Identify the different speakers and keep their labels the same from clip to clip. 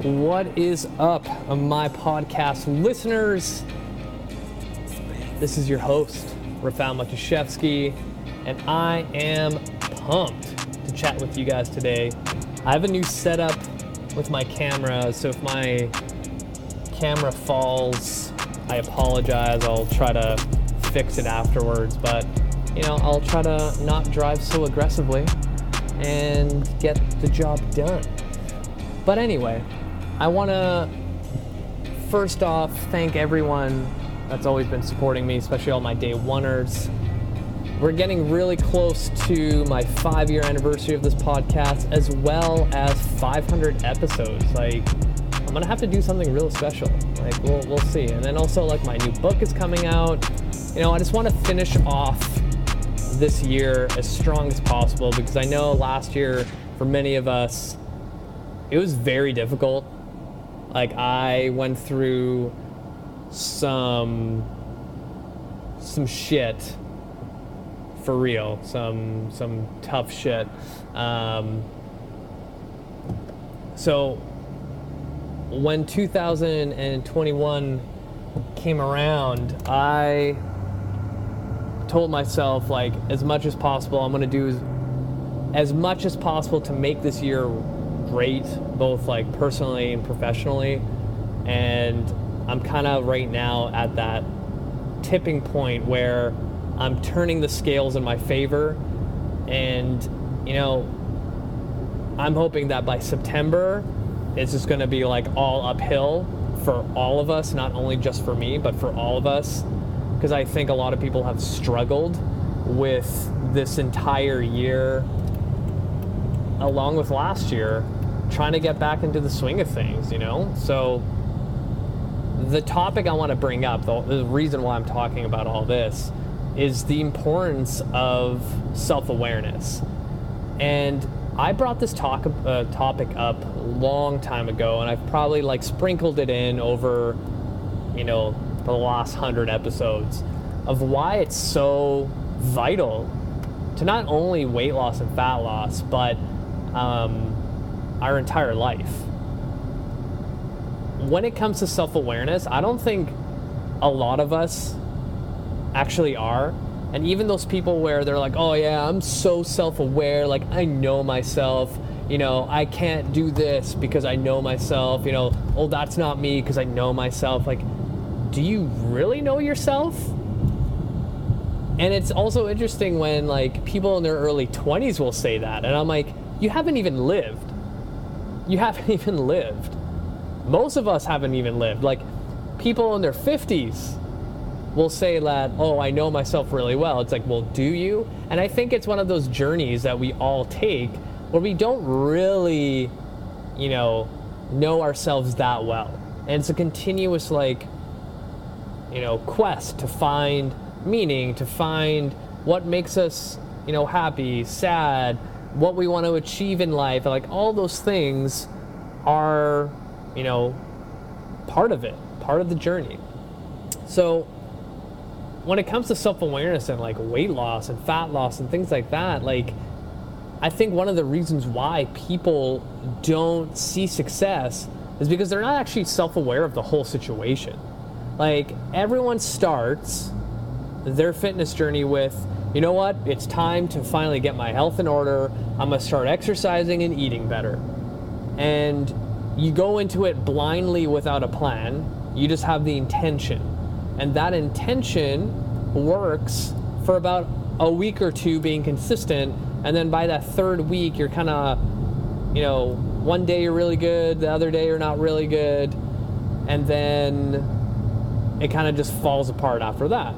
Speaker 1: What is up, my podcast listeners? This is your host, Rafal Matuszewski, and I am pumped to chat with you guys today. I have a new setup with my camera, so if my camera falls, I apologize. I'll try to fix it afterwards, but you know, I'll try to not drive so aggressively and get the job done. But anyway, I want to first off thank everyone that's always been supporting me, especially all my day oneers. We're getting really close to my five year anniversary of this podcast, as well as 500 episodes. Like, I'm gonna have to do something real special. Like, we'll, we'll see. And then also, like, my new book is coming out. You know, I just want to finish off this year as strong as possible because I know last year, for many of us, it was very difficult like I went through some some shit for real, some some tough shit. Um, so when 2021 came around, I told myself like as much as possible I'm going to do as, as much as possible to make this year great, both like personally and professionally. And I'm kind of right now at that tipping point where I'm turning the scales in my favor. And, you know, I'm hoping that by September, it's just going to be like all uphill for all of us, not only just for me, but for all of us. Because I think a lot of people have struggled with this entire year, along with last year, trying to get back into the swing of things, you know? So the topic I want to bring up, the, the reason why I'm talking about all this, is the importance of self-awareness. And I brought this talk, uh, topic up a long time ago, and I've probably like sprinkled it in over, you know, the last hundred episodes of why it's so vital to not only weight loss and fat loss, but um, our entire life. When it comes to self awareness, I don't think a lot of us actually are. And even those people where they're like, oh yeah, I'm so self aware, like I know myself, you know, I can't do this because I know myself, you know, oh, that's not me because I know myself. Like, do you really know yourself? And it's also interesting when like people in their early 20s will say that. And I'm like, you haven't even lived you haven't even lived. Most of us haven't even lived. Like people in their 50s will say that, oh, I know myself really well. It's like, well, do you? And I think it's one of those journeys that we all take where we don't really, you know, know ourselves that well. And it's a continuous, like, you know, quest to find meaning, to find what makes us, you know, happy, sad, what we want to achieve in life, like all those things are, you know, part of it, part of the journey. So when it comes to self-awareness and like weight loss and fat loss and things like that, like I think one of the reasons why people don't see success is because they're not actually self-aware of the whole situation. Like everyone starts their fitness journey with you know what? It's time to finally get my health in order. I'm going to start exercising and eating better. And you go into it blindly without a plan. You just have the intention. And that intention works for about a week or two being consistent. And then by that third week, you're kind of, you know, one day you're really good, the other day you're not really good. And then it kind of just falls apart after that.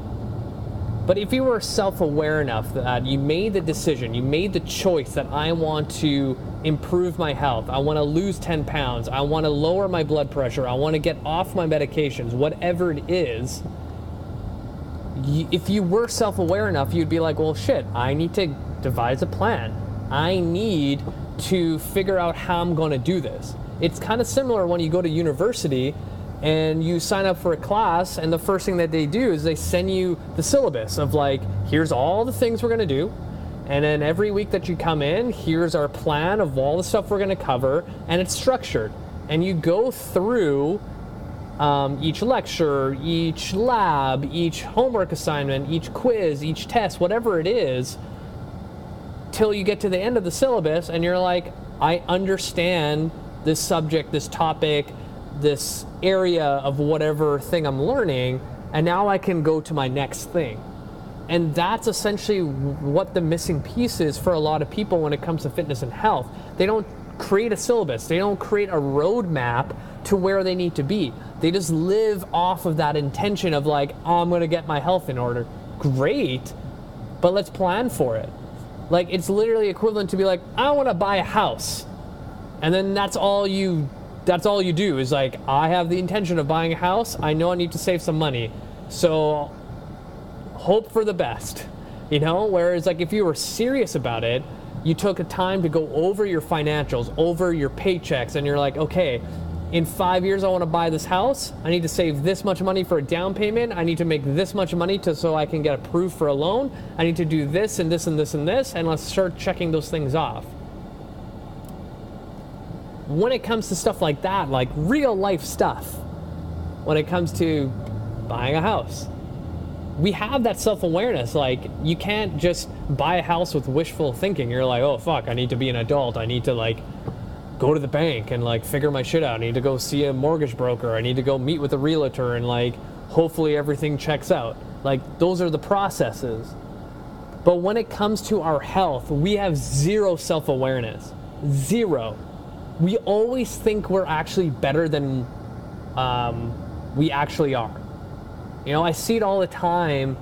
Speaker 1: But if you were self aware enough that you made the decision, you made the choice that I want to improve my health, I want to lose 10 pounds, I want to lower my blood pressure, I want to get off my medications, whatever it is, if you were self aware enough, you'd be like, well, shit, I need to devise a plan. I need to figure out how I'm going to do this. It's kind of similar when you go to university and you sign up for a class and the first thing that they do is they send you the syllabus of like here's all the things we're going to do and then every week that you come in here's our plan of all the stuff we're going to cover and it's structured. And you go through um, each lecture, each lab, each homework assignment, each quiz, each test, whatever it is, till you get to the end of the syllabus and you're like, I understand this subject, this topic, this area of whatever thing I'm learning, and now I can go to my next thing. And that's essentially what the missing piece is for a lot of people when it comes to fitness and health. They don't create a syllabus, they don't create a roadmap to where they need to be. They just live off of that intention of, like, oh, I'm gonna get my health in order. Great, but let's plan for it. Like, it's literally equivalent to be like, I wanna buy a house. And then that's all you that's all you do is like I have the intention of buying a house. I know I need to save some money. So hope for the best. You know, whereas like if you were serious about it, you took a time to go over your financials, over your paychecks and you're like, "Okay, in 5 years I want to buy this house. I need to save this much money for a down payment. I need to make this much money to so I can get approved for a loan. I need to do this and this and this and this and let's start checking those things off." When it comes to stuff like that, like real life stuff, when it comes to buying a house, we have that self awareness. Like, you can't just buy a house with wishful thinking. You're like, oh, fuck, I need to be an adult. I need to, like, go to the bank and, like, figure my shit out. I need to go see a mortgage broker. I need to go meet with a realtor and, like, hopefully everything checks out. Like, those are the processes. But when it comes to our health, we have zero self awareness. Zero we always think we're actually better than um, we actually are. You know, I see it all the time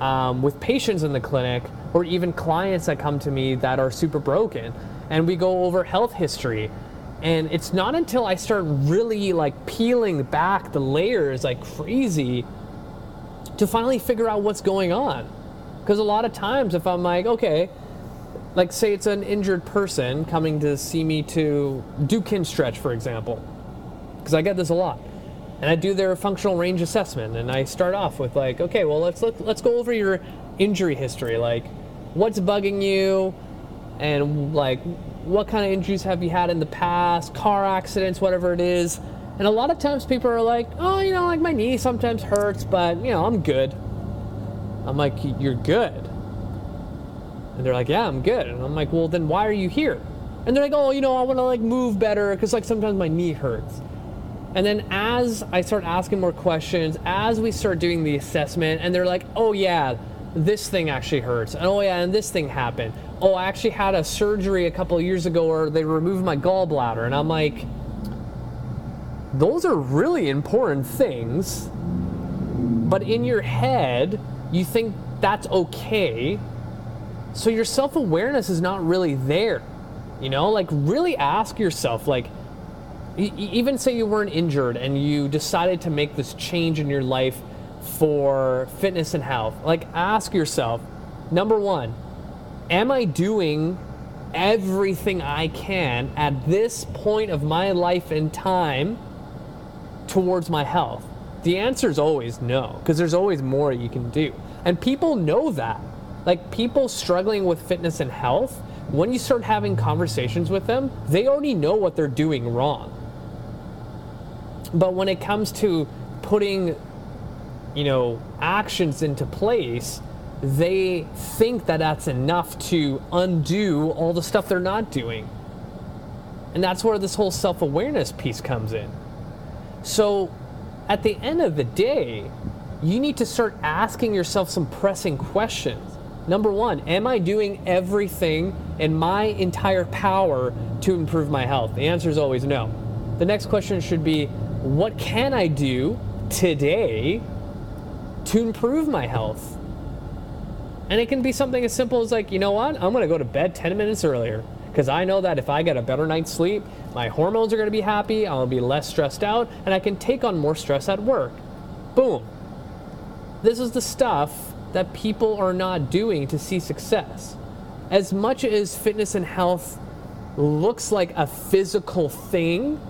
Speaker 1: um, with patients in the clinic or even clients that come to me that are super broken. And we go over health history. And it's not until I start really like peeling back the layers like crazy to finally figure out what's going on. Because a lot of times, if I'm like, okay, like say it's an injured person coming to see me to do Kinstretch for example. Because i get this a lot. And i do their functional range assessment and i start off with like okay well let's look let's go over your injury history. Like what's bugging you? And like what kind of injuries have you had in the past? Car accidents whatever it is. And a lot of times people are like oh you know like my knee sometimes hurts but you know i'm good. I'm like you're good and they're like, yeah, I'm good. And I'm like, well, then why are you here? And they're like, oh, you know, I want to like move better because like sometimes my knee hurts. And then as I start asking more questions, as we start doing the assessment, and they're like, oh yeah, this thing actually hurts. And oh yeah, and this thing happened. Oh, I actually had a surgery a couple of years ago where they removed my gallbladder. And I'm like, those are really important things. But in your head, you think that's okay so your self awareness is not really there. You know, like really ask yourself, like, even say you weren't injured and you decided to make this change in your life for fitness and health, like ask yourself, number one, am I doing everything I can at this point of my life and time towards my health? The answer is always no, because there's always more you can do. And people know that. Like people struggling with fitness and health, when you start having conversations with them, they already know what they're doing wrong. But when it comes to putting, you know, actions into place, they think that that's enough to undo all the stuff they're not doing. And that's where this whole self awareness piece comes in. So, at the end of the day, you need to start asking yourself some pressing questions. Number one, am I doing everything in my entire power to improve my health? The answer is always no. The next question should be, what can I do today to improve my health? And it can be something as simple as like, you know what? I'm going to go to bed 10 minutes earlier because I know that if I get a better night's sleep, my hormones are going to be happy, I'll be less stressed out, and I can take on more stress at work. Boom. This is the stuff that people are not doing to see success. As much as fitness and health looks like a physical thing,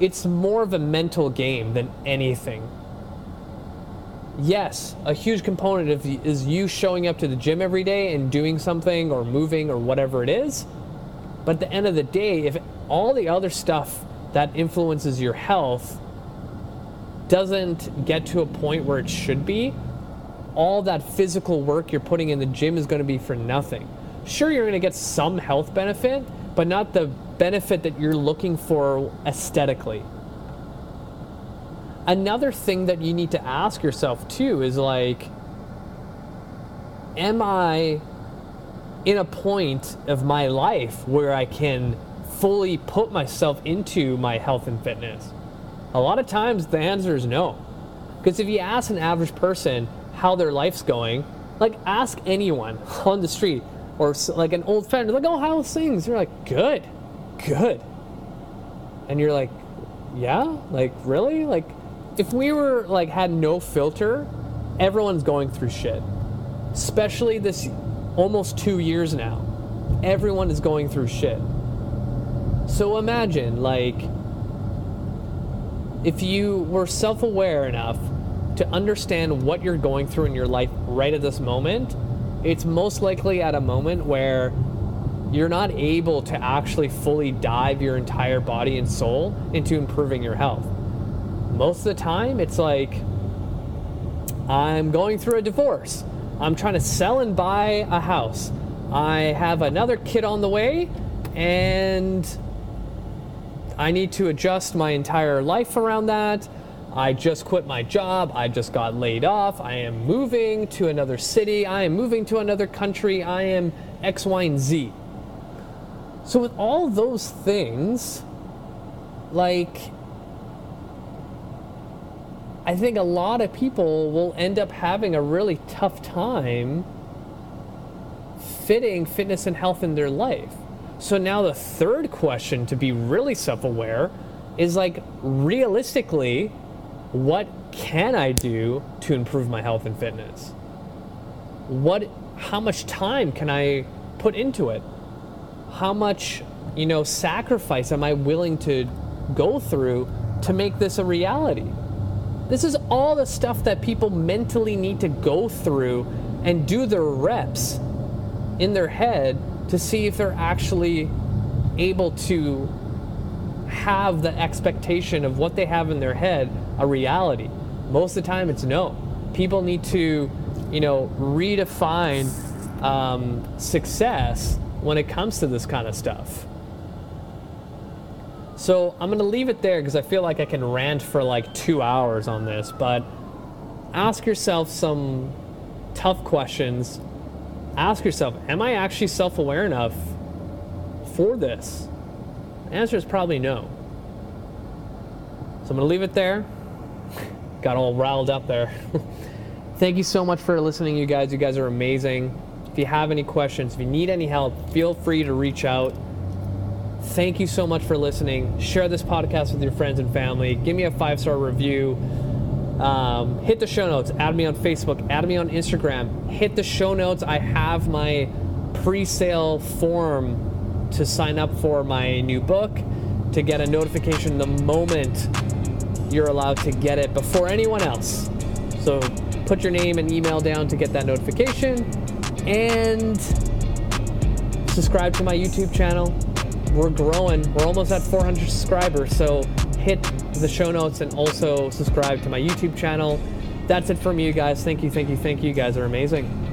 Speaker 1: it's more of a mental game than anything. Yes, a huge component of is you showing up to the gym every day and doing something or moving or whatever it is. But at the end of the day, if all the other stuff that influences your health doesn't get to a point where it should be, all that physical work you're putting in the gym is going to be for nothing. Sure, you're going to get some health benefit, but not the benefit that you're looking for aesthetically. Another thing that you need to ask yourself too is like, am I in a point of my life where I can fully put myself into my health and fitness? A lot of times the answer is no. Because if you ask an average person how their life's going, like ask anyone on the street or like an old friend, like, oh, how's things? You're like, good, good. And you're like, yeah, like really? Like, if we were like had no filter, everyone's going through shit. Especially this almost two years now. Everyone is going through shit. So imagine, like, if you were self aware enough to understand what you're going through in your life right at this moment, it's most likely at a moment where you're not able to actually fully dive your entire body and soul into improving your health. Most of the time, it's like, I'm going through a divorce. I'm trying to sell and buy a house. I have another kid on the way, and I need to adjust my entire life around that. I just quit my job. I just got laid off. I am moving to another city. I am moving to another country. I am X, Y, and Z. So, with all those things, like, I think a lot of people will end up having a really tough time fitting fitness and health in their life. So now the third question to be really self-aware is like realistically, what can I do to improve my health and fitness? What how much time can I put into it? How much, you know, sacrifice am I willing to go through to make this a reality? This is all the stuff that people mentally need to go through and do their reps in their head to see if they're actually able to have the expectation of what they have in their head a reality. Most of the time, it's no. People need to, you know, redefine um, success when it comes to this kind of stuff. So I'm going to leave it there because I feel like I can rant for like two hours on this, but ask yourself some tough questions ask yourself, am I actually self aware enough for this? The answer is probably no. So I'm going to leave it there. Got all riled up there. Thank you so much for listening, you guys. You guys are amazing. If you have any questions, if you need any help, feel free to reach out. Thank you so much for listening. Share this podcast with your friends and family. Give me a five star review um, hit the show notes. Add me on Facebook. Add me on Instagram. Hit the show notes. I have my pre-sale form to sign up for my new book to get a notification the moment you're allowed to get it before anyone else. So put your name and email down to get that notification and subscribe to my YouTube channel. We're growing. We're almost at 400 subscribers. So hit the show notes and also subscribe to my YouTube channel. That's it from you guys. Thank you, thank you, thank you. You guys are amazing.